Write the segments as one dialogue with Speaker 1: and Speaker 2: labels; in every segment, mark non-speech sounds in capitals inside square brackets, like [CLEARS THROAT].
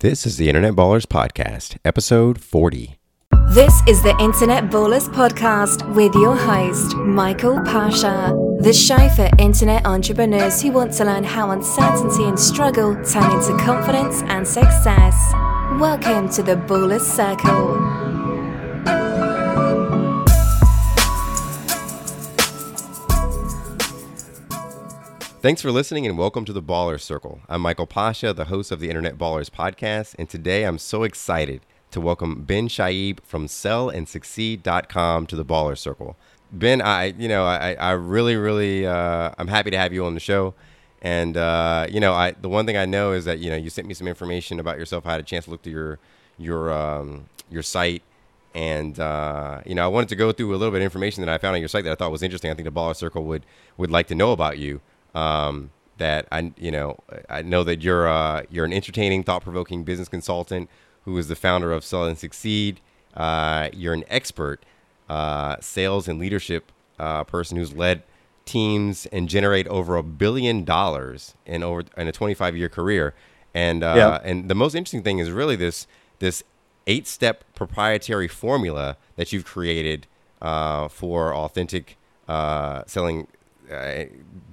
Speaker 1: This is the Internet Ballers Podcast, episode 40.
Speaker 2: This is the Internet Ballers Podcast with your host, Michael Pasha, the show for internet entrepreneurs who want to learn how uncertainty and struggle turn into confidence and success. Welcome to the Ballers Circle.
Speaker 1: Thanks for listening and welcome to the Baller Circle. I'm Michael Pasha, the host of the Internet Ballers podcast, and today I'm so excited to welcome Ben Chaib from sellandsucceed.com to the Baller Circle. Ben, I you know I, I really really uh, I'm happy to have you on the show, and uh, you know I the one thing I know is that you know you sent me some information about yourself. I had a chance to look through your your um, your site, and uh, you know I wanted to go through a little bit of information that I found on your site that I thought was interesting. I think the Baller Circle would would like to know about you um, that I you know I know that you're uh, you're an entertaining, thought provoking business consultant who is the founder of Sell and Succeed. Uh, you're an expert uh, sales and leadership uh, person who's led teams and generate over a billion dollars in over in a 25 year career. And uh, yeah. and the most interesting thing is really this this eight step proprietary formula that you've created uh, for authentic uh, selling uh,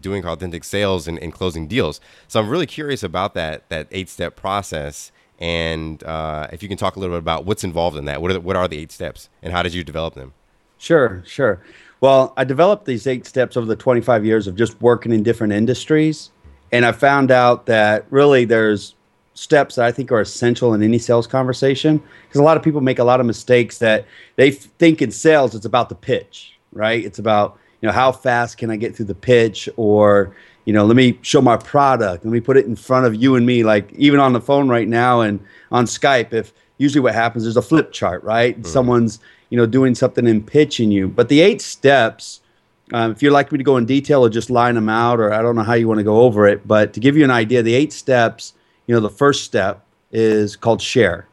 Speaker 1: doing authentic sales and, and, closing deals. So I'm really curious about that that eight step process, and uh, if you can talk a little bit about what's involved in that. What are the, what are the eight steps, and how did you develop them?
Speaker 3: Sure, sure. Well, I developed these eight steps over the 25 years of just working in different industries, and I found out that really there's steps that I think are essential in any sales conversation because a lot of people make a lot of mistakes that they think in sales it's about the pitch, right? It's about you know, how fast can I get through the pitch or, you know, let me show my product. Let me put it in front of you and me, like even on the phone right now and on Skype. If usually what happens, there's a flip chart, right? Mm-hmm. Someone's, you know, doing something and pitching you. But the eight steps, um, if you'd like me to go in detail or just line them out, or I don't know how you want to go over it, but to give you an idea, the eight steps, you know, the first step is called share,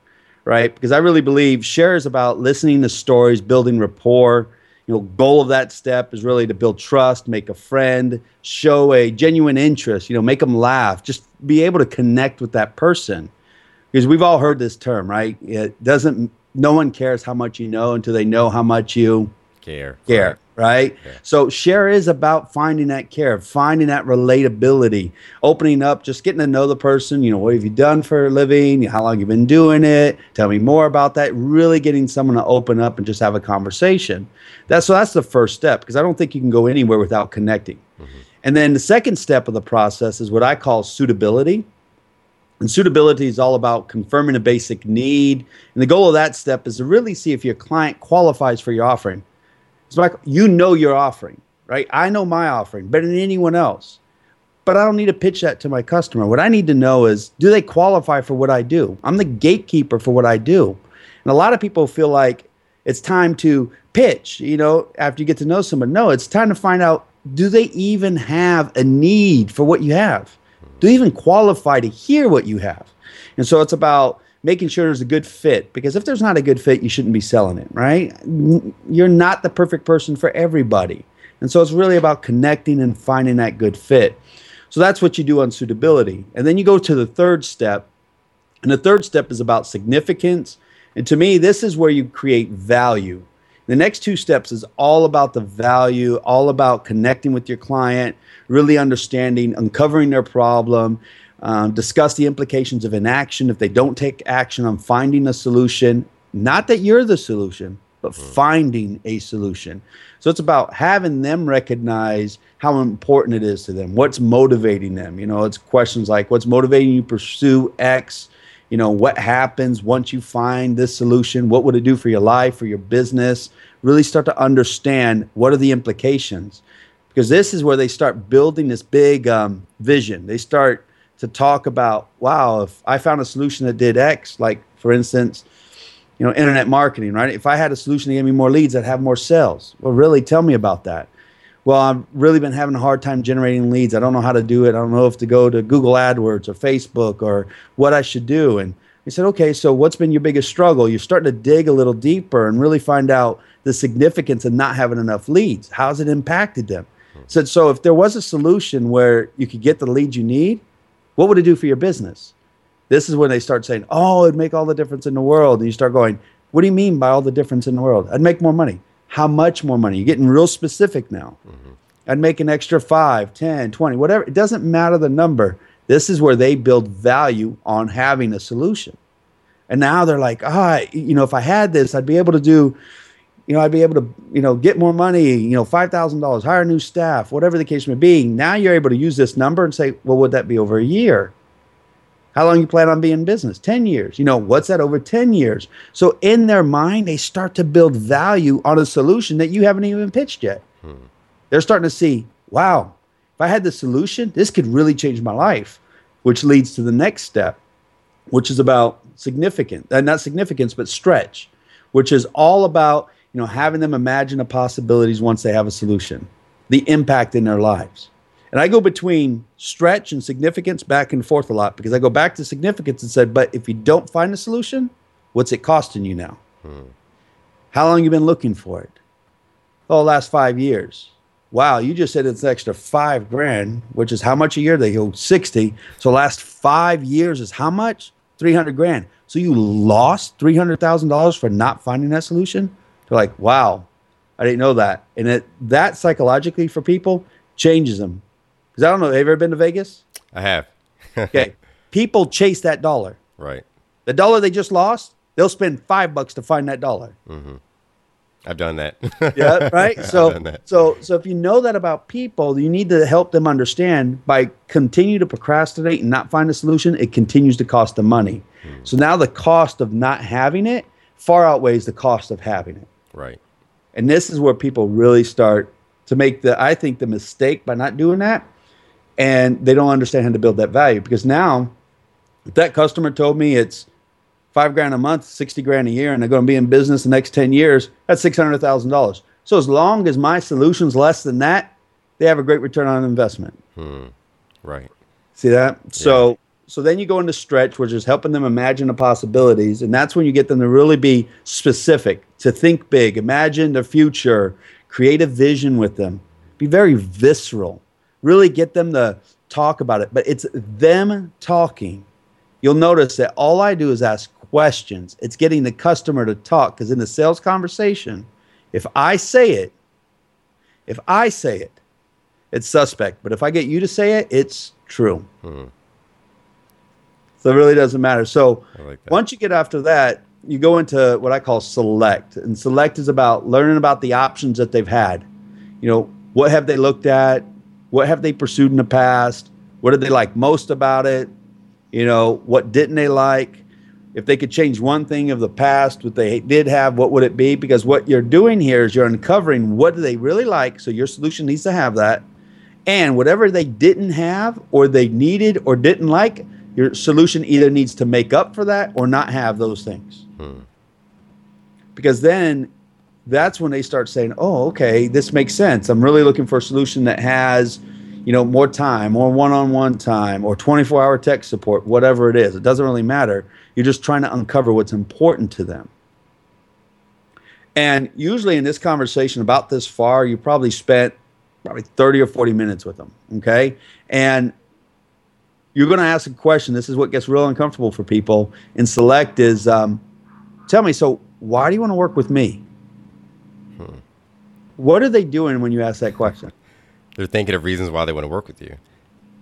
Speaker 3: right? Because I really believe share is about listening to stories, building rapport you know goal of that step is really to build trust make a friend show a genuine interest you know make them laugh just be able to connect with that person. Because we've all heard this term right? It doesn't no one cares how much you know until they know how much you
Speaker 1: care.
Speaker 3: care right? Yeah. So share is about finding that care, finding that relatability, opening up, just getting to know the person. You know, what have you done for a living? How long you been doing it? Tell me more about that. Really getting someone to open up and just have a conversation. That's so that's the first step because I don't think you can go anywhere without connecting. Mm-hmm. And then the second step of the process is what I call suitability. And suitability is all about confirming a basic need. And the goal of that step is to really see if your client qualifies for your offering. It's like you know your offering, right? I know my offering better than anyone else. But I don't need to pitch that to my customer. What I need to know is do they qualify for what I do? I'm the gatekeeper for what I do. And a lot of people feel like it's time to pitch, you know, after you get to know someone. No, it's time to find out do they even have a need for what you have? Do they even qualify to hear what you have? And so it's about making sure there's a good fit because if there's not a good fit you shouldn't be selling it right? You're not the perfect person for everybody. And so it's really about connecting and finding that good fit. So that's what you do on suitability. And then you go to the third step. And the third step is about significance. And to me this is where you create value. The next two steps is all about the value all about connecting with your client really understanding uncovering their problem um, discuss the implications of inaction if they don't take action on finding a solution. Not that you're the solution, but mm. finding a solution. So it's about having them recognize how important it is to them, what's motivating them. You know, it's questions like what's motivating you pursue X? You know, what happens once you find this solution? What would it do for your life, for your business? Really start to understand what are the implications. Because this is where they start building this big um, vision. They start to talk about, wow, if I found a solution that did X, like for instance, you know, internet marketing, right? If I had a solution to give me more leads, I'd have more sales. Well, really, tell me about that. Well, I've really been having a hard time generating leads. I don't know how to do it. I don't know if to go to Google AdWords or Facebook or what I should do. And he said, okay, so what's been your biggest struggle? You're starting to dig a little deeper and really find out the significance of not having enough leads. How's it impacted them? Hmm. Said, so if there was a solution where you could get the leads you need, what would it do for your business? this is when they start saying, "Oh, it'd make all the difference in the world." And you start going, "What do you mean by all the difference in the world? I'd make more money. How much more money? You're getting real specific now. Mm-hmm. I'd make an extra 5, 10, 20, whatever. It doesn't matter the number. This is where they build value on having a solution. And now they're like, ah, you know, if I had this, I'd be able to do, you know, I'd be able to, you know, get more money, you know, $5,000, hire new staff, whatever the case may be. Now you're able to use this number and say, well, would that be over a year? How long you plan on being in business? 10 years. You know, what's that over 10 years? So in their mind, they start to build value on a solution that you haven't even pitched yet. Hmm. They're starting to see, wow, if I had the solution, this could really change my life, which leads to the next step, which is about significant, uh, not significance, but stretch, which is all about, you know, having them imagine the possibilities once they have a solution, the impact in their lives. And I go between stretch and significance back and forth a lot because I go back to significance and said, but if you don't find a solution, what's it costing you now? Hmm. How long you been looking for it? Oh, last five years. Wow, you just said it's an extra five grand, which is how much a year? They go 60. So last five years is how much? 300 grand. So you lost $300,000 for not finding that solution? They're like, wow, I didn't know that. And it, that psychologically for people changes them because I don't know. Have you ever been to Vegas?
Speaker 1: I have. [LAUGHS]
Speaker 3: okay. People chase that dollar.
Speaker 1: Right.
Speaker 3: The dollar they just lost, they'll spend five bucks to find that dollar.
Speaker 1: Mm-hmm. I've done that. [LAUGHS]
Speaker 3: yeah, right. So, so, so if you know that about people, you need to help them understand by continue to procrastinate and not find a solution. It continues to cost them money. Hmm. So now the cost of not having it far outweighs the cost of having it.
Speaker 1: Right.
Speaker 3: And this is where people really start to make the, I think, the mistake by not doing that and they don't understand how to build that value because now if that customer told me it's five grand a month 60 grand a year and they're going to be in business the next 10 years that's $600000 so as long as my solution's less than that they have a great return on investment
Speaker 1: hmm. right
Speaker 3: see that yeah. so so then you go into stretch which is helping them imagine the possibilities and that's when you get them to really be specific to think big imagine the future create a vision with them be very visceral really get them to talk about it. But it's them talking. You'll notice that all I do is ask questions. It's getting the customer to talk because in the sales conversation, if I say it, if I say it, it's suspect. But if I get you to say it, it's true. Hmm. So it really doesn't matter. So like once you get after that, you go into what I call select. And select is about learning about the options that they've had. You know, what have they looked at? What have they pursued in the past? What did they like most about it? You know, what didn't they like? If they could change one thing of the past, what they did have, what would it be? Because what you're doing here is you're uncovering what do they really like. So your solution needs to have that. And whatever they didn't have or they needed or didn't like, your solution either needs to make up for that or not have those things. Hmm. Because then that's when they start saying, "Oh, okay, this makes sense. I'm really looking for a solution that has, you know, more time, more one-on-one time, or 24-hour tech support, whatever it is. It doesn't really matter. You're just trying to uncover what's important to them." And usually in this conversation about this far, you probably spent probably 30 or 40 minutes with them, okay? And you're going to ask a question. This is what gets real uncomfortable for people in select is um, tell me, so why do you want to work with me? Hmm. What are they doing when you ask that question?
Speaker 1: They're thinking of reasons why they want to work with you.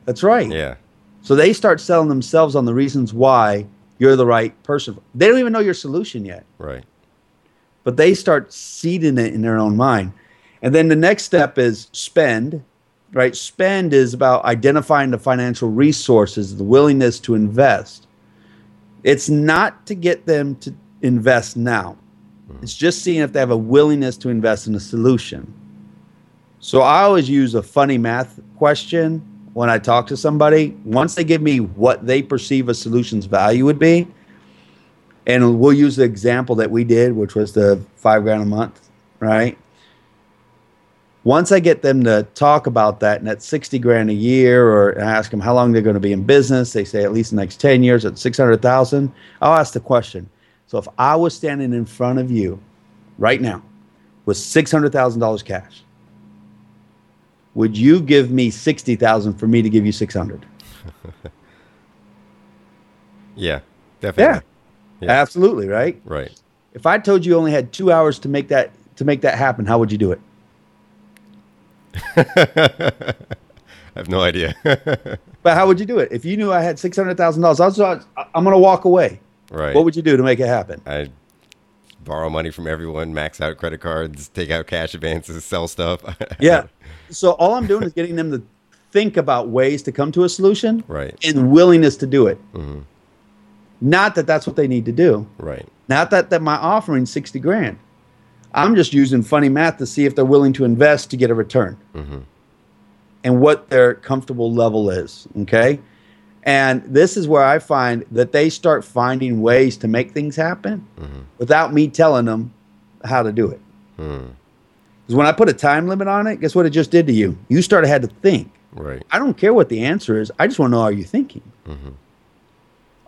Speaker 3: That's right.
Speaker 1: Yeah.
Speaker 3: So they start selling themselves on the reasons why you're the right person. They don't even know your solution yet.
Speaker 1: Right.
Speaker 3: But they start seeding it in their own mind. And then the next step is spend, right? Spend is about identifying the financial resources, the willingness to invest. It's not to get them to invest now. Mm-hmm. It's just seeing if they have a willingness to invest in a solution. So I always use a funny math question when I talk to somebody. Once they give me what they perceive a solution's value would be, and we'll use the example that we did, which was the five grand a month, right? Once I get them to talk about that and that's 60 grand a year, or ask them how long they're going to be in business, they say at least the next 10 years at 600,000. I'll ask the question so if I was standing in front of you right now with $600,000 cash, would you give me 60,000 for me to give you 600? [LAUGHS]
Speaker 1: Yeah, definitely.
Speaker 3: Yeah. yeah. Absolutely, right?
Speaker 1: Right.
Speaker 3: If I told you only had 2 hours to make that to make that happen, how would you do it? [LAUGHS]
Speaker 1: I have no idea. [LAUGHS]
Speaker 3: but how would you do it? If you knew I had $600,000, I was, I'm going to walk away.
Speaker 1: Right.
Speaker 3: What would you do to make it happen?
Speaker 1: I'd borrow money from everyone, max out credit cards, take out cash advances, sell stuff. [LAUGHS]
Speaker 3: yeah. So all I'm doing is getting them to think about ways to come to a solution.
Speaker 1: Right.
Speaker 3: And willingness to do it. Mm-hmm. Not that that's what they need to do.
Speaker 1: Right.
Speaker 3: Not that that my offering 60 grand. I'm just using funny math to see if they're willing to invest to get a return. Mm-hmm. And what their comfortable level is. Okay. And this is where I find that they start finding ways to make things happen mm-hmm. without me telling them how to do it. Because mm. when I put a time limit on it, guess what it just did to you? You started had to think.
Speaker 1: Right.
Speaker 3: I don't care what the answer is. I just want to know: Are you thinking? Mm-hmm.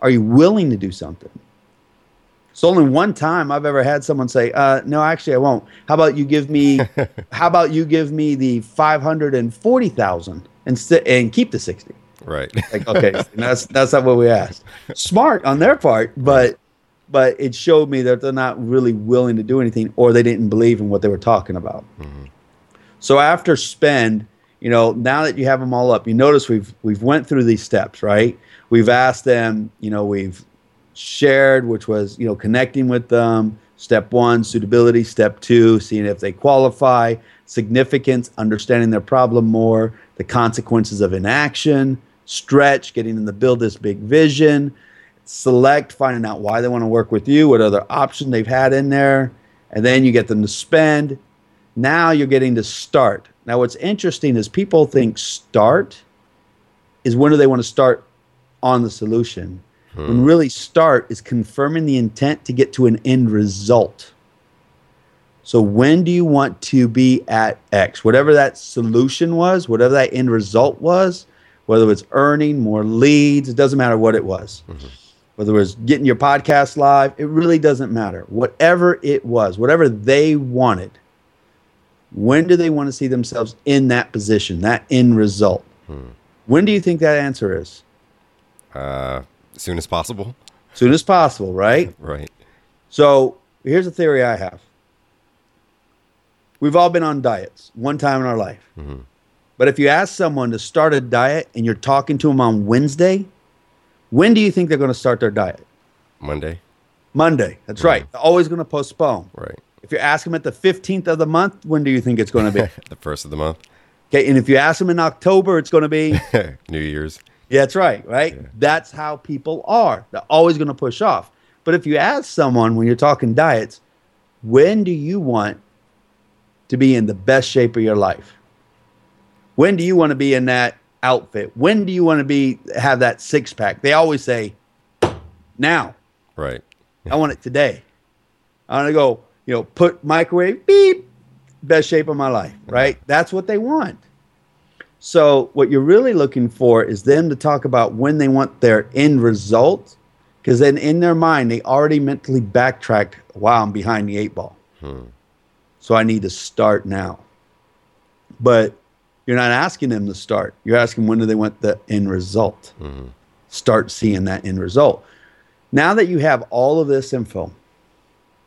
Speaker 3: Are you willing to do something? It's only one time I've ever had someone say, uh, "No, actually, I won't." How about you give me? [LAUGHS] how about you give me the five hundred and forty thousand and and keep the sixty?
Speaker 1: Right.
Speaker 3: like, [LAUGHS] okay, that's that's not what we asked. Smart on their part, but but it showed me that they're not really willing to do anything, or they didn't believe in what they were talking about. Mm-hmm. So after spend, you know, now that you have them all up, you notice we've we've went through these steps, right? We've asked them, you know, we've shared, which was you know connecting with them. Step one, suitability. Step two, seeing if they qualify. Significance, understanding their problem more. The consequences of inaction stretch, getting them to build this big vision, select, finding out why they want to work with you, what other option they've had in there, and then you get them to spend. Now you're getting to start. Now, what's interesting is people think start is when do they want to start on the solution. Hmm. When really start is confirming the intent to get to an end result. So when do you want to be at X? Whatever that solution was, whatever that end result was, whether it's earning more leads, it doesn't matter what it was. Mm-hmm. Whether it was getting your podcast live, it really doesn't matter. Whatever it was, whatever they wanted, when do they want to see themselves in that position, that end result? Hmm. When do you think that answer is?
Speaker 1: Uh, as soon as possible.
Speaker 3: Soon as possible, right? [LAUGHS]
Speaker 1: right.
Speaker 3: So here's a theory I have. We've all been on diets one time in our life. Mm-hmm. But if you ask someone to start a diet and you're talking to them on Wednesday, when do you think they're going to start their diet?
Speaker 1: Monday.
Speaker 3: Monday. That's right. Mm-hmm. They're always going to postpone.
Speaker 1: Right.
Speaker 3: If you ask them at the 15th of the month, when do you think it's going to be? [LAUGHS]
Speaker 1: the first of the month.
Speaker 3: Okay. And if you ask them in October, it's going to be [LAUGHS]
Speaker 1: New Year's.
Speaker 3: Yeah, that's right. Right. Yeah. That's how people are. They're always going to push off. But if you ask someone when you're talking diets, when do you want to be in the best shape of your life? When do you want to be in that outfit? When do you want to be have that six pack? They always say, now.
Speaker 1: Right.
Speaker 3: I want it today. I want to go, you know, put microwave, beep, best shape of my life, right? That's what they want. So what you're really looking for is them to talk about when they want their end result, because then in their mind they already mentally backtracked. Wow, I'm behind the eight ball. Hmm. So I need to start now. But you're not asking them to start. You're asking when do they want the end result. Mm-hmm. Start seeing that end result. Now that you have all of this info,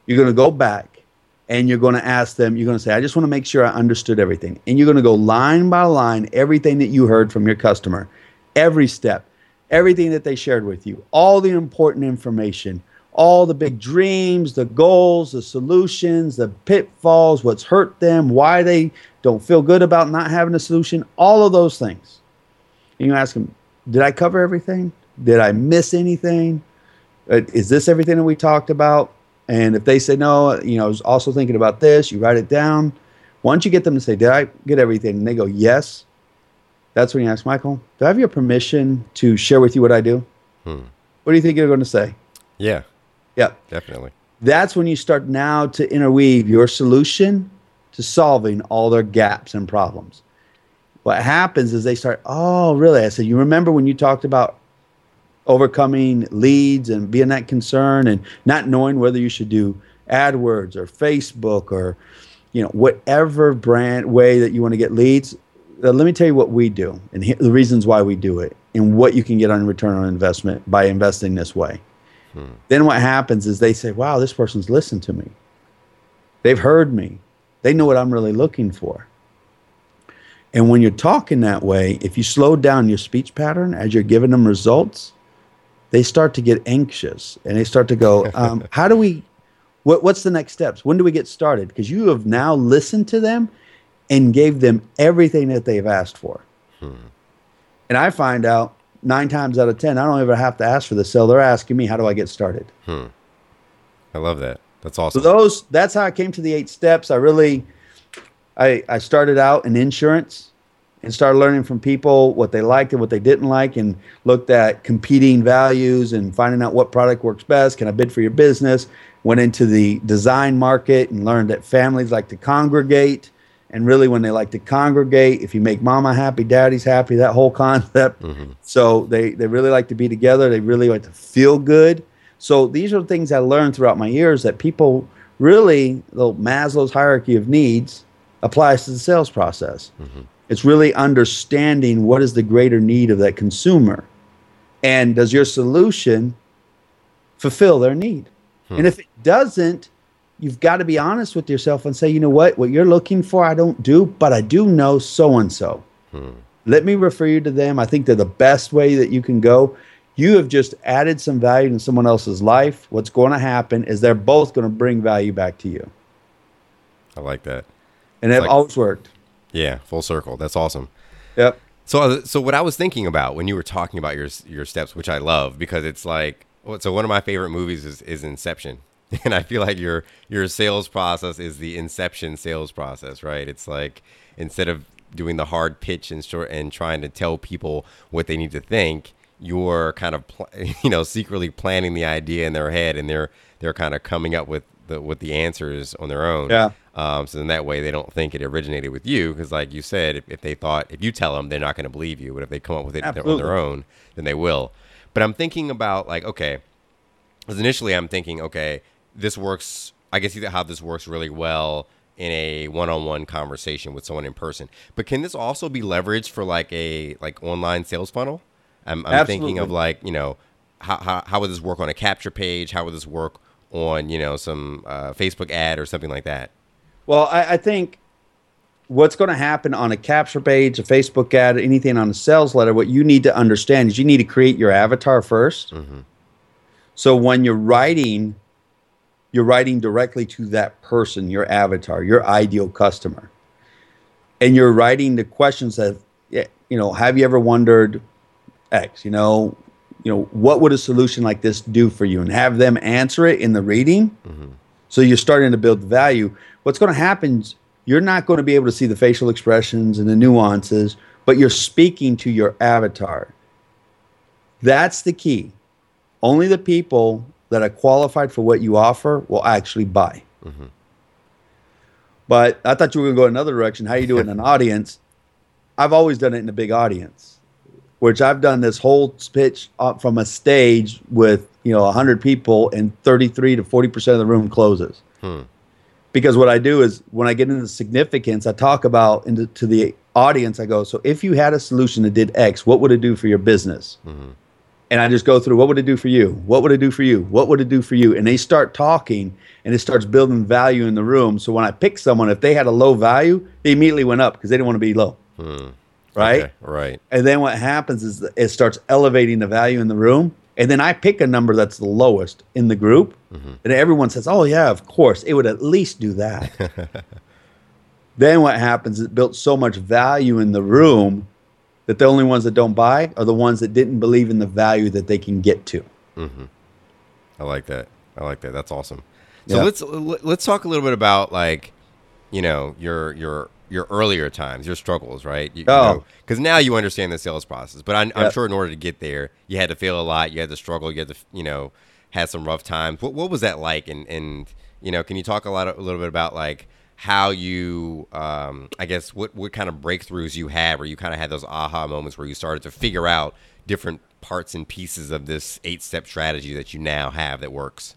Speaker 3: you're going to go back and you're going to ask them, you're going to say, I just want to make sure I understood everything. And you're going to go line by line, everything that you heard from your customer, every step, everything that they shared with you, all the important information, all the big dreams, the goals, the solutions, the pitfalls, what's hurt them, why they don't feel good about not having a solution, all of those things. And you ask them, Did I cover everything? Did I miss anything? Uh, is this everything that we talked about? And if they say no, you know, I was also thinking about this, you write it down. Once you get them to say, Did I get everything? And they go, Yes. That's when you ask Michael, Do I have your permission to share with you what I do? Hmm. What do you think you're going to say?
Speaker 1: Yeah.
Speaker 3: Yeah.
Speaker 1: Definitely.
Speaker 3: That's when you start now to interweave your solution to solving all their gaps and problems. What happens is they start, oh, really? I said, you remember when you talked about overcoming leads and being that concern and not knowing whether you should do AdWords or Facebook or, you know, whatever brand way that you want to get leads. Uh, let me tell you what we do and the reasons why we do it. and what you can get on return on investment by investing this way. Hmm. Then what happens is they say, wow, this person's listened to me. They've heard me. They know what I'm really looking for. And when you're talking that way, if you slow down your speech pattern as you're giving them results, they start to get anxious and they start to go, [LAUGHS] um, how do we, what, what's the next steps? When do we get started? Because you have now listened to them and gave them everything that they've asked for. Hmm. And I find out nine times out of 10, I don't ever have to ask for the sale. They're asking me, how do I get started?
Speaker 1: Hmm. I love that. That's awesome.
Speaker 3: So those, that's how I came to the eight steps. I really, I, I started out in insurance and started learning from people what they liked and what they didn't like and looked at competing values and finding out what product works best. Can I bid for your business? Went into the design market and learned that families like to congregate and really when they like to congregate if you make mama happy daddy's happy that whole [LAUGHS] concept mm-hmm. so they they really like to be together they really like to feel good so these are things i learned throughout my years that people really the maslow's hierarchy of needs applies to the sales process mm-hmm. it's really understanding what is the greater need of that consumer and does your solution fulfill their need hmm. and if it doesn't you've got to be honest with yourself and say, you know what, what you're looking for, I don't do, but I do know so and so. Let me refer you to them. I think they're the best way that you can go. You have just added some value in someone else's life. What's going to happen is they're both going to bring value back to you.
Speaker 1: I like that.
Speaker 3: And it's it like, always worked.
Speaker 1: Yeah, full circle. That's awesome.
Speaker 3: Yep.
Speaker 1: So, uh, so what I was thinking about when you were talking about your your steps, which I love because it's like, so one of my favorite movies is, is Inception. [LAUGHS] and I feel like your your sales process is the inception sales process, right? It's like instead of doing the hard pitch and short and trying to tell people what they need to think, you're kind of pl- [LAUGHS] you know secretly planning the idea in their head, and they're they're kind of coming up with the with the answers on their own.
Speaker 3: Yeah.
Speaker 1: Um, so in that way, they don't think it originated with you, because like you said, if, if, they thought if you tell them, they're not going to believe you. But if they come up with it Absolutely. on their own, then they will. But I'm thinking about like okay, because initially I'm thinking okay, this works. I guess you how this works really well in a one-on-one conversation with someone in person. But can this also be leveraged for like a like online sales funnel? I'm, I'm thinking of like you know how, how how would this work on a capture page? How would this work on you know some uh, Facebook ad or something like that?
Speaker 3: Well, I, I think what's going to happen on a capture page, a Facebook ad, anything on a sales letter, what you need to understand is you need to create your avatar 1st mm-hmm. So when you're writing you're writing directly to that person, your avatar, your ideal customer. And you're writing the questions that, you know, have you ever wondered X, you know, you know, what would a solution like this do for you? And have them answer it in the reading. Mm-hmm. So you're starting to build value. What's going to happen is you're not going to be able to see the facial expressions and the nuances, but you're speaking to your avatar. That's the key. Only the people that are qualified for what you offer will actually buy. Mm-hmm. But I thought you were going to go another direction. How you do it in an [LAUGHS] audience? I've always done it in a big audience, which I've done this whole pitch from a stage with you know 100 people, and 33 to 40 percent of the room closes. Hmm. Because what I do is when I get into significance, I talk about into to the audience. I go, so if you had a solution that did X, what would it do for your business? Mm-hmm and I just go through what would it do for you? What would it do for you? What would it do for you? And they start talking and it starts building value in the room. So when I pick someone, if they had a low value, they immediately went up because they didn't want to be low. Hmm. Right? Okay,
Speaker 1: right.
Speaker 3: And then what happens is it starts elevating the value in the room. And then I pick a number that's the lowest in the group. Mm-hmm. And everyone says, oh, yeah, of course. It would at least do that. [LAUGHS] then what happens is it built so much value in the room that the only ones that don't buy are the ones that didn't believe in the value that they can get to. Mm-hmm.
Speaker 1: I like that. I like that. That's awesome. So yeah. let's let's talk a little bit about like, you know, your your your earlier times, your struggles, right? You, oh, because now you understand the sales process. But I'm, I'm, sure in order to get there, you had to fail a lot. You had to struggle. You had to, you know, had some rough times. What what was that like? And and you know, can you talk a lot a little bit about like how you um, i guess what, what kind of breakthroughs you had where you kind of had those aha moments where you started to figure out different parts and pieces of this eight step strategy that you now have that works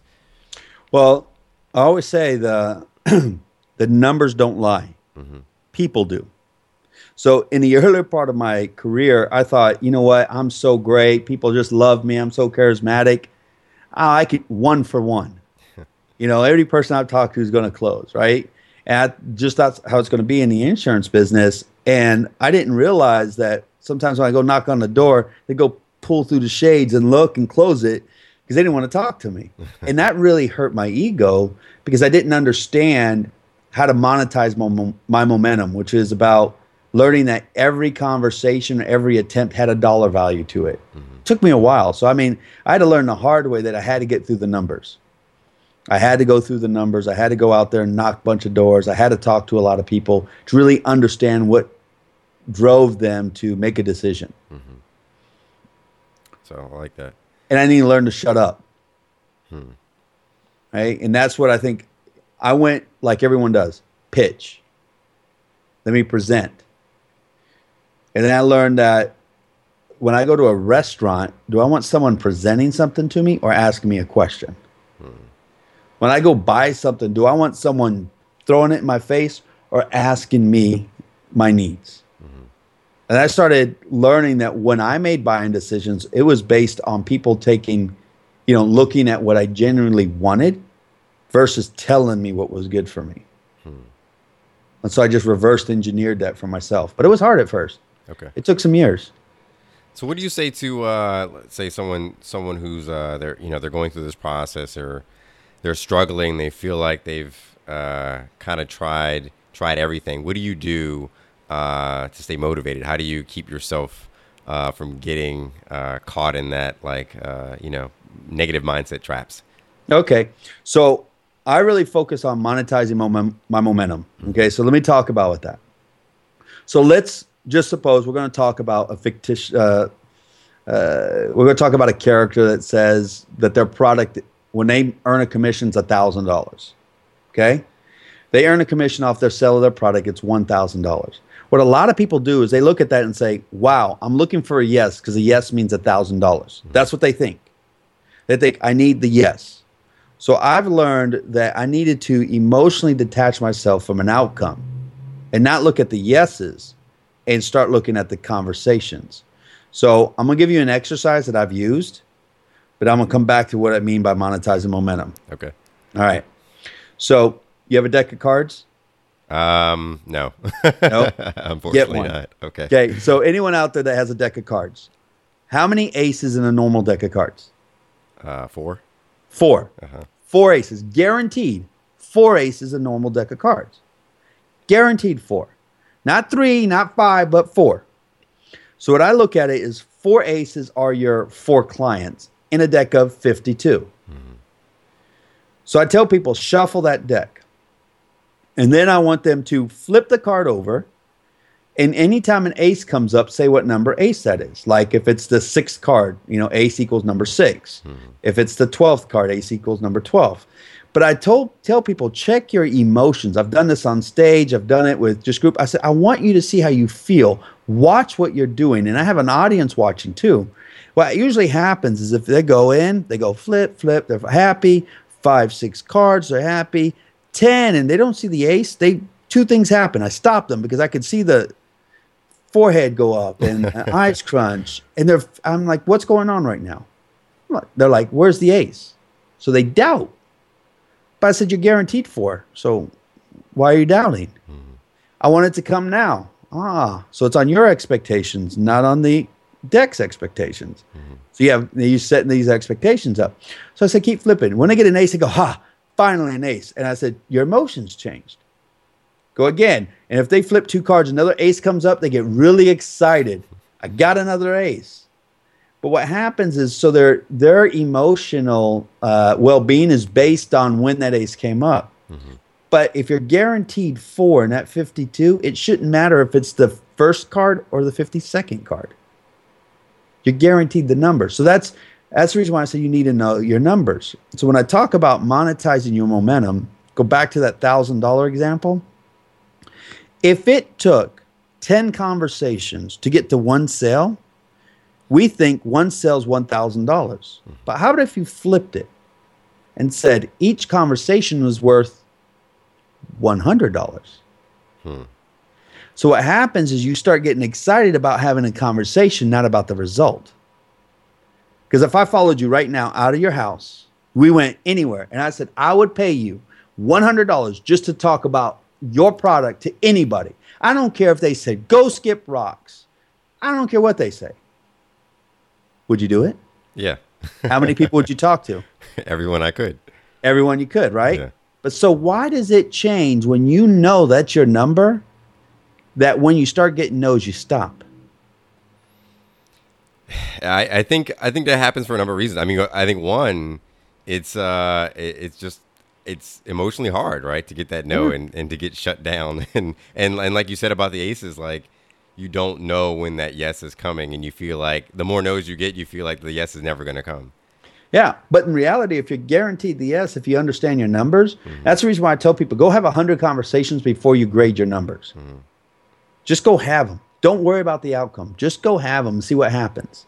Speaker 3: well i always say the [CLEARS THROAT] the numbers don't lie mm-hmm. people do So in the earlier part of my career, I thought, you know what, I'm so great. People just love me. I'm so charismatic. Oh, I could one for one. [LAUGHS] you know, every person I've talked to is going to close, right? And I, just that's how it's going to be in the insurance business. And I didn't realize that sometimes when I go knock on the door, they go pull through the shades and look and close it because they didn't want to talk to me. [LAUGHS] and that really hurt my ego because I didn't understand how to monetize my, my momentum, which is about learning that every conversation, every attempt had a dollar value to it. Mm-hmm. it. Took me a while. So, I mean, I had to learn the hard way that I had to get through the numbers. I had to go through the numbers. I had to go out there and knock a bunch of doors. I had to talk to a lot of people to really understand what drove them to make a decision. Mm-hmm.
Speaker 1: So I like that.
Speaker 3: And I need to learn to shut up. Hmm. Right. And that's what I think I went like everyone does pitch. Let me present. And then I learned that when I go to a restaurant, do I want someone presenting something to me or asking me a question? When I go buy something, do I want someone throwing it in my face or asking me my needs? Mm-hmm. And I started learning that when I made buying decisions, it was based on people taking, you know, looking at what I genuinely wanted versus telling me what was good for me. Hmm. And so I just reversed engineered that for myself. But it was hard at first.
Speaker 1: Okay.
Speaker 3: It took some years.
Speaker 1: So what do you say to uh, let's say someone someone who's uh, they're you know they're going through this process or they're struggling, they feel like they've uh, kind of tried tried everything. What do you do uh, to stay motivated? How do you keep yourself uh, from getting uh, caught in that like uh, you know negative mindset traps?
Speaker 3: Okay, so I really focus on monetizing my, my momentum. Okay, so let me talk about with that. So let's just suppose we're going to talk about a fictitious. Uh, uh, we're going to talk about a character that says that their product, when they earn a commission, is a thousand dollars. Okay, they earn a commission off their sale of their product. It's one thousand dollars. What a lot of people do is they look at that and say, "Wow, I'm looking for a yes because a yes means thousand dollars." That's what they think. They think I need the yes. So I've learned that I needed to emotionally detach myself from an outcome and not look at the yeses and start looking at the conversations. So I'm gonna give you an exercise that I've used, but I'm gonna come back to what I mean by monetizing momentum.
Speaker 1: Okay.
Speaker 3: All right. So you have a deck of cards?
Speaker 1: Um, no. [LAUGHS]
Speaker 3: no.
Speaker 1: Unfortunately not. Okay.
Speaker 3: Okay. So anyone out there that has a deck of cards, how many aces in a normal deck of cards?
Speaker 1: Uh, four.
Speaker 3: 4 uh-huh. Four aces, guaranteed. Four aces in a normal deck of cards. Guaranteed four. Not three, not five, but four. So what I look at it is four aces are your four clients in a deck of 52. Mm-hmm. So I tell people shuffle that deck. And then I want them to flip the card over. And anytime an ace comes up, say what number ace that is. Like if it's the sixth card, you know, ace equals number 6 mm-hmm. If it's the 12th card, ace equals number 12. But I told tell people check your emotions. I've done this on stage. I've done it with just group. I said I want you to see how you feel. Watch what you're doing, and I have an audience watching too. What usually happens is if they go in, they go flip, flip. They're happy. Five, six cards. They're happy. Ten, and they don't see the ace. They two things happen. I stop them because I could see the forehead go up [LAUGHS] and eyes crunch, and they're. I'm like, what's going on right now? They're like, where's the ace? So they doubt. But I said, You're guaranteed for. So why are you doubting? Mm-hmm. I want it to come now. Ah, so it's on your expectations, not on the deck's expectations. Mm-hmm. So you have you setting these expectations up. So I said, keep flipping. When I get an ace, I go, ha, finally an ace. And I said, your emotions changed. Go again. And if they flip two cards, another ace comes up, they get really excited. I got another ace. But what happens is, so their their emotional uh, well being is based on when that ace came up. Mm-hmm. But if you're guaranteed four in that 52, it shouldn't matter if it's the first card or the 52nd card. You're guaranteed the number. So that's that's the reason why I say you need to know your numbers. So when I talk about monetizing your momentum, go back to that thousand dollar example. If it took 10 conversations to get to one sale, we think one sells $1,000. Mm-hmm. But how about if you flipped it and said each conversation was worth $100? Hmm. So what happens is you start getting excited about having a conversation, not about the result. Because if I followed you right now out of your house, we went anywhere, and I said, I would pay you $100 just to talk about your product to anybody. I don't care if they said, go skip rocks. I don't care what they say. Would you do it?
Speaker 1: Yeah. [LAUGHS]
Speaker 3: How many people would you talk to? [LAUGHS]
Speaker 1: Everyone I could.
Speaker 3: Everyone you could, right?
Speaker 1: Yeah.
Speaker 3: But so why does it change when you know that's your number? That when you start getting no's, you stop.
Speaker 1: I, I think I think that happens for a number of reasons. I mean, I think one, it's uh, it, it's just it's emotionally hard, right, to get that no
Speaker 3: Mhm.
Speaker 1: and, and to get shut down, [LAUGHS] and and and like you said about the aces, like you don't know when that yes is coming, and you feel like the more no's you get, you feel like the yes is never going to come.
Speaker 3: Yeah, but in reality, if you're guaranteed the yes, if you understand your numbers, that's the reason why I tell people go have hundred conversations before you grade your numbers. Just go have them. Don't worry about the outcome. Just go have them and see what happens.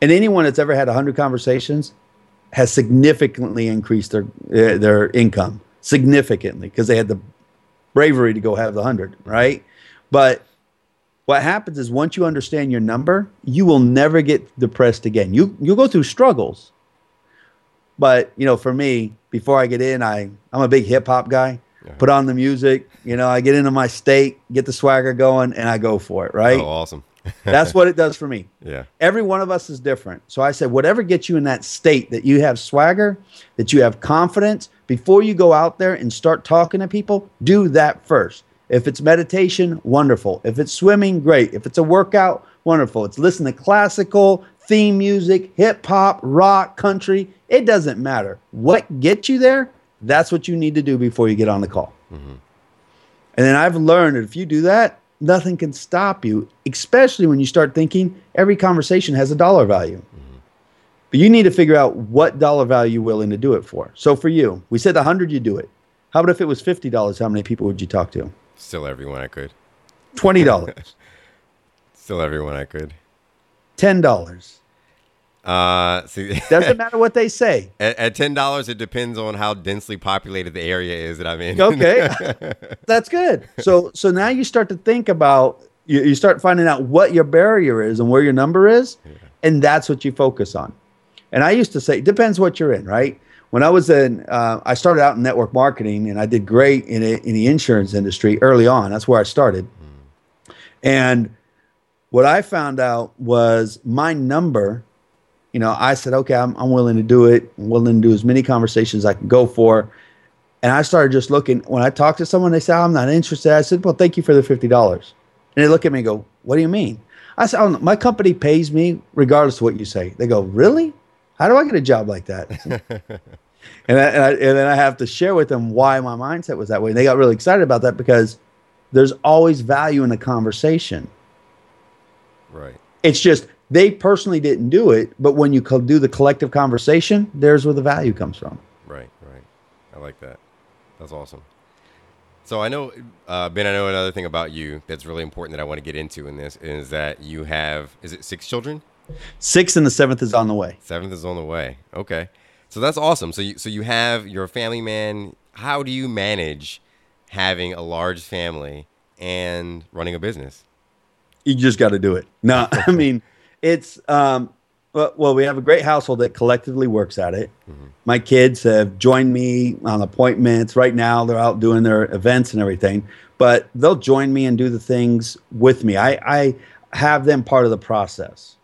Speaker 3: And anyone that's ever had hundred conversations has significantly increased their uh, their income significantly because they had the bravery to go have the hundred, right? But what happens is once you understand your number, you will never get depressed again. You you'll go through struggles. But you know, for me, before I get in, I I'm a big hip hop guy. Put on the music, you know, I get into my state, get the swagger going, and I go for it, right?
Speaker 1: Oh, awesome. [LAUGHS]
Speaker 3: That's what it does for me.
Speaker 1: yeah.
Speaker 3: Every one of us is different. So I said, whatever gets you in that state that you have swagger, that you have confidence, before you go out there and start talking to people, do that first. If it's meditation, wonderful. If it's swimming, great. If it's a workout, wonderful. It's listen to classical, theme music, hip hop, rock, country. It doesn't matter. What gets you there, that's what you need to do before you get on the call. Mm-hmm. And then I've learned that if you do that, nothing can stop you, especially when you start thinking every conversation has a dollar value. Mm-hmm. But you need to figure out what dollar value you're willing to do it for. So for you, we said 100 you do it. How about if it was $50, how many people would you talk to?
Speaker 1: Still everyone I could.
Speaker 3: $20, [LAUGHS]
Speaker 1: Still everyone I could.
Speaker 3: $10.
Speaker 1: Uh, see, [LAUGHS]
Speaker 3: Doesn't matter what they say.
Speaker 1: at, at ten dollars, it depends on how densely populated the area is that I'm in.
Speaker 3: Okay. [LAUGHS] That's good. So so now you start to think about you, you start finding out what your barrier is and where your number is, and that's what you focus on. And I used to say, depends what you're in, right? When I was in, uh, I started out in network marketing, and I did great in it, in the insurance industry early on. That's where I started. And what I found out was my number. You know, I said, okay, I'm, I'm willing to do it. I'm willing to do as many conversations I can go for. And I started just looking. When I talked to someone, they said, I'm not interested. I said, well, thank you for the $50. And they look at me and go, what do you mean? I said, oh, my company pays me regardless of what you say. They go, really? How do I get a job like that? [LAUGHS] and, I, and, I, and then I have to share with them why my mindset was that way. And they got really excited about that because there's always value in a conversation.
Speaker 1: Right.
Speaker 3: It's just they personally didn't do it, but when you co- do the collective conversation, there's where the value comes from.
Speaker 1: Right, right. I like that. That's awesome. So I know, uh, Ben. I know another thing about you that's really important that I want to get into in this is that you have is it six children?
Speaker 3: Six and the seventh is on the way.
Speaker 1: Seventh is on the way. Okay, so that's awesome. So you so you have you're a family man. How do you manage having a large family and running a business?
Speaker 3: you just got to do it. No, [LAUGHS] I mean, it's um, well, well, we have a great household that collectively works at it. My kids have joined me on appointments. Right now, they're out doing their events and everything, but they'll join me and do the things with me. I, I have them part of the process.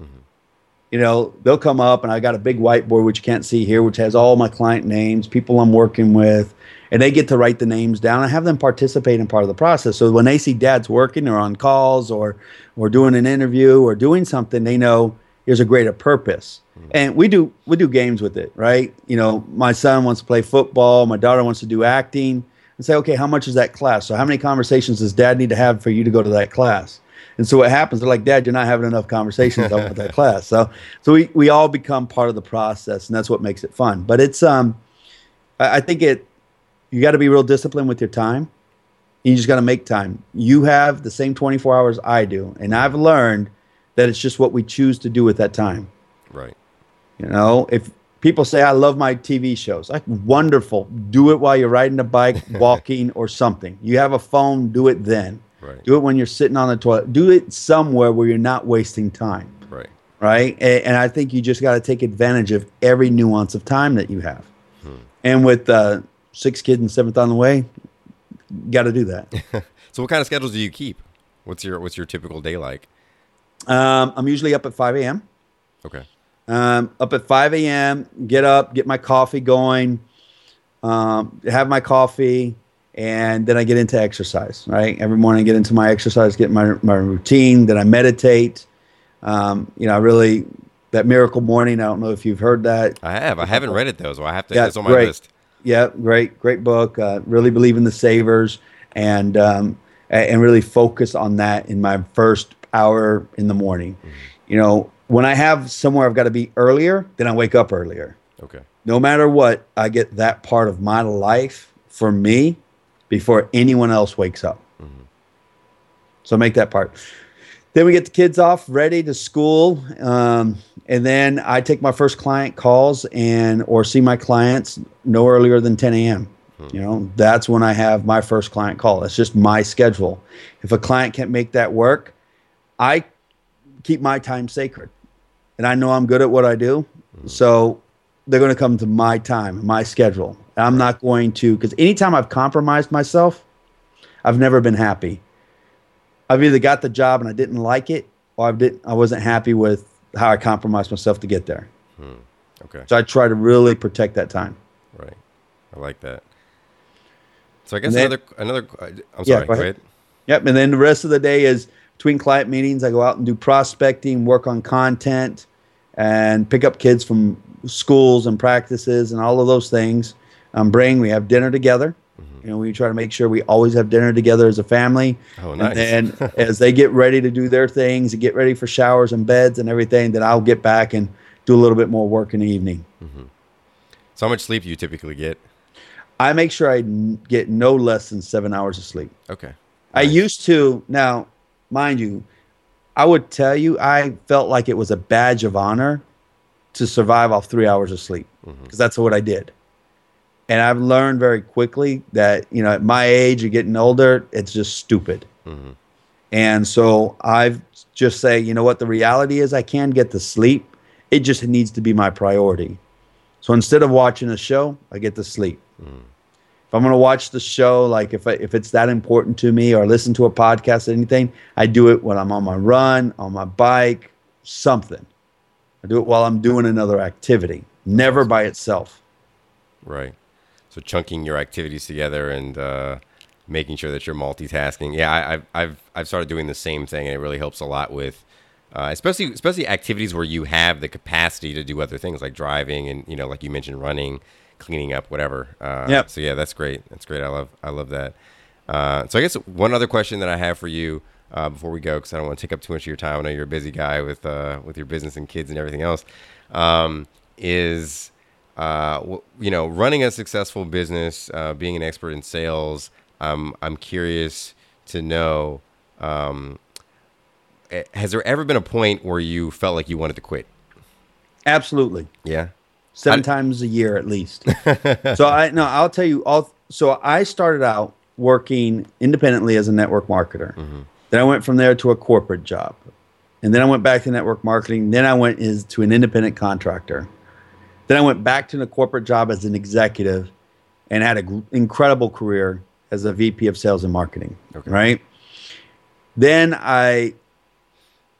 Speaker 3: You know, they'll come up and I got a big whiteboard, which you can't see here, which has all my client names, people I'm working with, and they get to write the names down. I have them participate in part of the process. So when they see dad's working or on calls or or doing an interview or doing something, they know there's a greater purpose. And we do we do games with it, right? You know, my son wants to play football, my daughter wants to do acting, and say, okay, how much is that class? So how many conversations does dad need to have for you to go to that class? And so what happens? They're like, Dad, you're not having enough conversations about that [LAUGHS] class. So, so we, we all become part of the process, and that's what makes it fun. But it's um, I, I think it you got to be real disciplined with your time. You just got to make time. You have the same 24 hours I do, and I've learned that it's just what we choose to do with that time.
Speaker 1: Right.
Speaker 3: You know, if people say I love my TV shows, like wonderful. Do it while you're riding a bike, [LAUGHS] walking, or something. You have a phone, do it then.
Speaker 1: Right.
Speaker 3: Do it when you're sitting on the toilet. Do it somewhere where you're not wasting time.
Speaker 1: Right.
Speaker 3: Right. And, and I think you just got to take advantage of every nuance of time that you have. And with uh, six kids and seventh on the way, got to do that. [LAUGHS]
Speaker 1: So what kind of schedules do you keep? What's your what's your typical day like?
Speaker 3: um, I'm usually up at 5 a.m.
Speaker 1: Okay.
Speaker 3: Um, up at 5 a.m., get up, get my coffee going, um, have my coffee, and then I get into exercise, right? Every morning I get into my exercise, get my, my routine, then I meditate. Um, you know, I really, that miracle morning, I don't know if you've heard that.
Speaker 1: I have. I haven't read it though, so I have to.
Speaker 3: Yeah,
Speaker 1: it's on my
Speaker 3: great.
Speaker 1: list.
Speaker 3: Yeah, great, great book. Uh, really believe in the savers and um, and really focus on that in my first hour in the morning. You know, when I have somewhere I've got to be earlier, then I wake up earlier.
Speaker 1: Okay.
Speaker 3: No matter what, I get that part of my life for me before anyone else wakes up. So make that part. Then we get the kids off, ready to school, um, and then I take my first client calls and or see my clients no earlier than 10 a.m. Hmm. You know, that's when I have my first client call. It's just my schedule. If a client can't make that work, I keep my time sacred, and I know I'm good at what I do. Hmm. So they're going to come to my time, my schedule. I'm not going to because anytime I've compromised myself, I've never been happy. I've either got the job and I didn't like it, or I didn't. I wasn't happy with how I compromised myself to get there.
Speaker 1: Okay.
Speaker 3: So I try to really protect that time.
Speaker 1: Right. I like that. So I guess
Speaker 3: then-
Speaker 1: another another. I'm sorry.
Speaker 3: go
Speaker 1: go
Speaker 3: ahead.
Speaker 1: ahead.
Speaker 3: Yep. And then the rest of the day is between client meetings. I go out and do prospecting, work on content, and pick up kids from schools and practices and all of those things. Um, bring, we have dinner together.
Speaker 1: Mm-hmm.
Speaker 3: You know, we try to make sure we always have dinner together as a family.
Speaker 1: Oh, nice.
Speaker 3: And then [LAUGHS] as they get ready to do their things and get ready for showers and beds and everything, then I'll get back and do a little bit more work in the evening.
Speaker 1: So how much sleep do you typically get?
Speaker 3: I make sure I n- get no less than seven hours of sleep.
Speaker 1: Okay.
Speaker 3: I used to. Now, mind you, I would tell you I felt like it was a badge of honor to survive off three hours of sleep because that's what I did. And I've learned very quickly that you know at my age, you're getting older, it's just stupid. Mm-hmm. And so I've just say, you know what, the reality is I can get to sleep. It just needs to be my priority. So instead of watching a show, I get to sleep mm. if I'm going to watch the show, like if I, if it's that important to me, or listen to a podcast or anything, I do it when I'm on my run, on my bike, something. I do it while I'm doing another activity, never by itself.
Speaker 1: Right. So chunking your activities together and uh, making sure that you're multitasking. Yeah, I, I've I've I've started doing the same thing, and it really helps a lot with, uh, especially especially activities where you have the capacity to do other things like driving and you know like you mentioned running, cleaning up, whatever. Uh,
Speaker 3: Yep.
Speaker 1: So yeah, that's great. That's great. I love I love that. Uh, so I guess one other question that I have for you uh, before we go, because I don't want to take up too much of your time. I know you're a busy guy with uh, with your business and kids and everything else. Um, is uh, you know running a successful business, uh, being an expert in sales? Um, I'm curious to know. Um, eh, has there ever been a point where you felt like you wanted to quit?
Speaker 3: Absolutely,
Speaker 1: Yeah.
Speaker 3: seven
Speaker 1: I-
Speaker 3: times a year at least. [LAUGHS] so I no, I'll tell you all. So I started out working independently as a network marketer. Then I went from there to a corporate job, and then I went back to network marketing. Then I went is to an independent contractor. Then I went back to a corporate job as an executive, and had an incredible career as a VP of sales and marketing.
Speaker 1: Okay.
Speaker 3: Right. Then I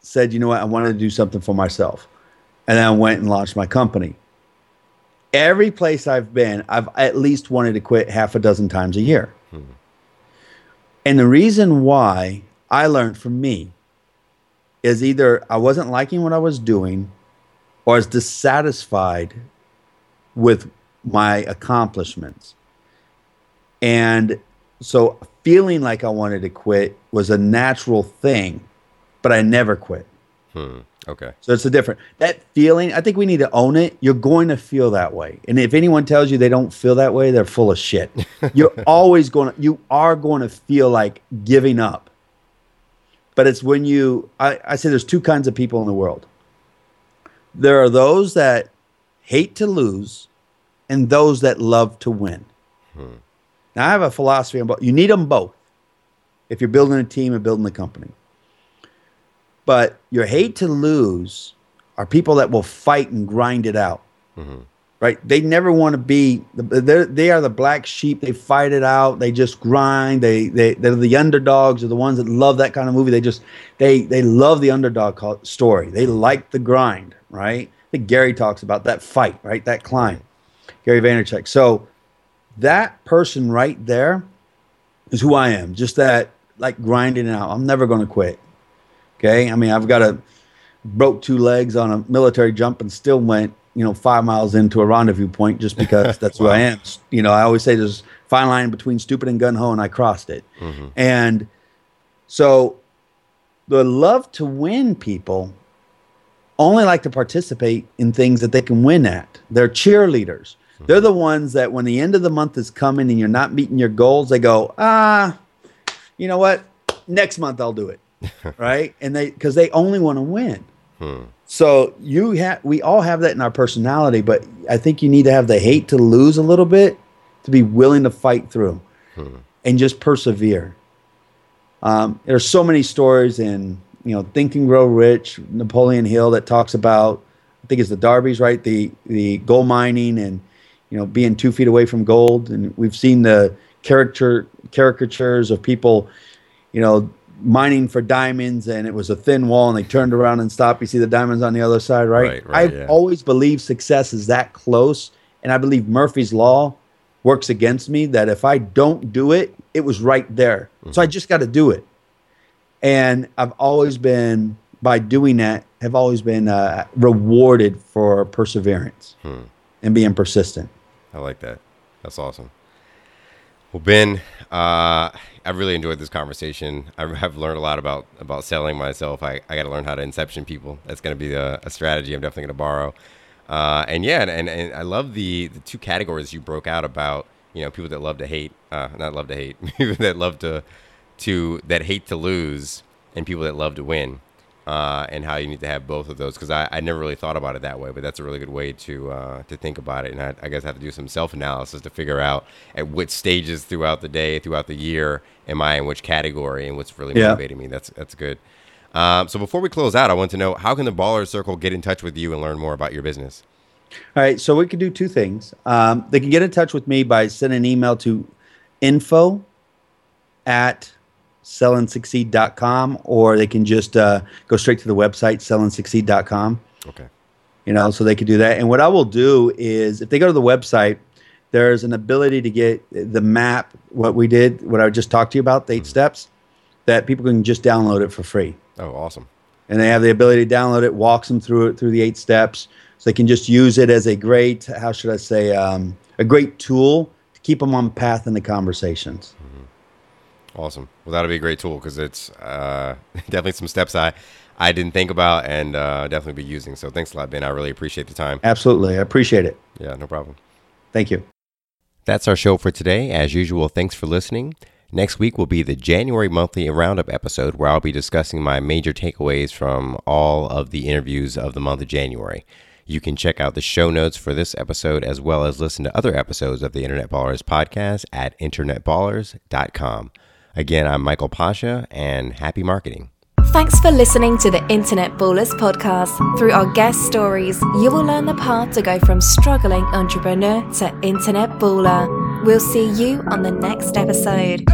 Speaker 3: said, you know what, I wanted to do something for myself, and then I went and launched my company every place I've been, I've at least wanted to quit half a dozen times a year. Hmm. And the reason why I learned from me is either I wasn't liking what I was doing or I was dissatisfied with my accomplishments. And so feeling like I wanted to quit was a natural thing, but I never quit.
Speaker 1: Hmm. Okay.
Speaker 3: So it's a different that feeling. I think we need to own it. You're going to feel that way, and if anyone tells you they don't feel that way, they're full of shit. [LAUGHS] You're always going to. You are going to feel like giving up. But it's when you. I, I say there's two kinds of people in the world. There are those that hate to lose, and those that love to win. Now I have a philosophy about you need them both. if you're building a team and building a company. But your hate to lose are people that will fight and grind it out. Mm-hmm. Right? They never want to be. They are the black sheep. They fight it out. They just grind. They they they're the underdogs. Are the ones that love that kind of movie. They just they they love the underdog story. They like the grind. Right? I think Gary talks about that fight. Right? That climb. Gary Vaynerchuk. So that person right there is who I am. Just that like grinding it out. I'm never going to quit. Okay. I mean, I've got a broke two legs on a military jump and still went, you know, five miles into a rendezvous point just because that's wow. who I [LAUGHS] am. You know, I always say there's a fine line between stupid and gun ho, and I crossed it. Mm-hmm. And so the love to win people only like to participate in things that they can win at. They're cheerleaders. They're the ones that when the end of the month is coming and you're not meeting your goals, they go, ah, you know what? Next month I'll do it. [LAUGHS] right? And they because they only want to win. Hmm. So you have we all have that in our personality, but I think you need to have the hate to lose a little bit to be willing to fight through hmm. and just persevere. Um, there's so many stories in you know Think and Grow Rich, Napoleon Hill that talks about I think it's the Darby's right the the gold mining and you know being two feet away from gold, and we've seen the character caricatures of people you know mining for diamonds and it was a thin wall and they turned around and stopped. You see the diamonds on the other side, right? right, right I've yeah. always believed success is that close. And I believe Murphy's Law works against me that if I don't do it, it was right there. Mm-hmm. So I just got to do it. And I've always been, by doing that, have always been uh, rewarded for perseverance hmm. and being persistent.
Speaker 1: I like that. That's awesome. Well, Ben, uh, I've really enjoyed this conversation. I've learned a lot about about selling myself. I, I got to learn how to inception people. That's going to be a, a, strategy I'm definitely going to borrow. Uh, and yeah, and, and I love the, the two categories you broke out about. You know, people that love to hate, uh, not love to hate, [LAUGHS] people that love to to that hate to lose, and people that love to win uh, and how you need to have both of those because I, I never really thought about it that way, but that's a really good way to uh, to think about it. And I, I guess I have to do some self analysis to figure out at which stages throughout the day, throughout the year, am I in which category and what's really yeah. motivating me. That's that's good. Um, so before we close out, I want to know how can the Baller Circle get in touch with you and learn more about your business.
Speaker 3: All right, so we can do two things. Um, they can get in touch with me by sending an email to info at sellandsucceed.com or they can just uh, go straight to the website sellandsucceed.com
Speaker 1: okay.
Speaker 3: You know so they could do that. And what i will do is if they go to the website there's an ability to get the map what we did what i just talked to you about the 8 mm-hmm. steps that people can just download it for free.
Speaker 1: Oh awesome.
Speaker 3: And they have the ability to download it walks them through it through the eight steps. So they can just use it as a great how should i say um, a great tool to keep them on path in the conversations
Speaker 1: Awesome. Well, that'll be a great tool because it's uh, [LAUGHS] definitely some steps I I didn't think about and uh, definitely be using. So thanks a lot, Ben. I really appreciate the time.
Speaker 3: Absolutely. I appreciate it.
Speaker 1: Yeah, no problem.
Speaker 3: Thank you.
Speaker 1: That's our show for today. As usual, thanks for listening. Next week will be the January monthly roundup episode where I'll be discussing my major takeaways from all of the interviews of the month of January. You can check out the show notes for this episode as well as listen to other episodes of the Internet Ballers podcast at internetballers.com. Again, I'm Michael Pasha, and happy marketing.
Speaker 2: Thanks for listening to the Internet Ballers podcast. Through our guest stories, you will learn the path to go from struggling entrepreneur to internet baller. We'll see you on the next episode.